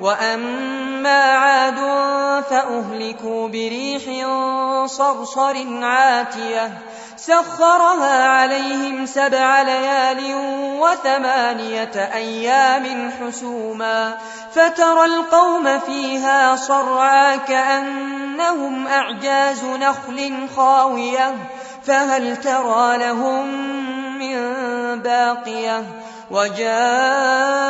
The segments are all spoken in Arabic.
وأما عاد فأهلكوا بريح صرصر عاتية سخرها عليهم سبع ليال وثمانية أيام حسوما فترى القوم فيها صرعا كأنهم أعجاز نخل خاوية فهل ترى لهم من باقية وجاء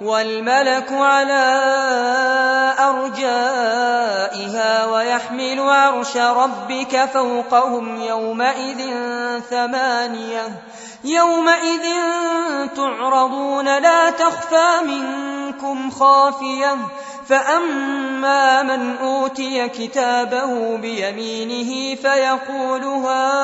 والملك على أرجائها ويحمل عرش ربك فوقهم يومئذ ثمانية يومئذ تعرضون لا تخفى منكم خافية فأما من أوتي كتابه بيمينه فيقول هاؤم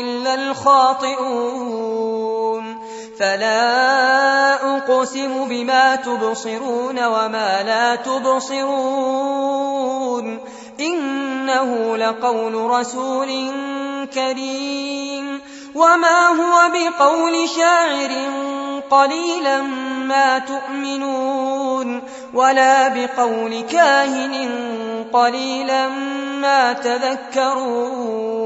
إلا الخاطئون. فلا أقسم بما تبصرون وما لا تبصرون. إنه لقول رسول كريم. وما هو بقول شاعر قليلا ما تؤمنون. ولا بقول كاهن قليلا ما تذكرون.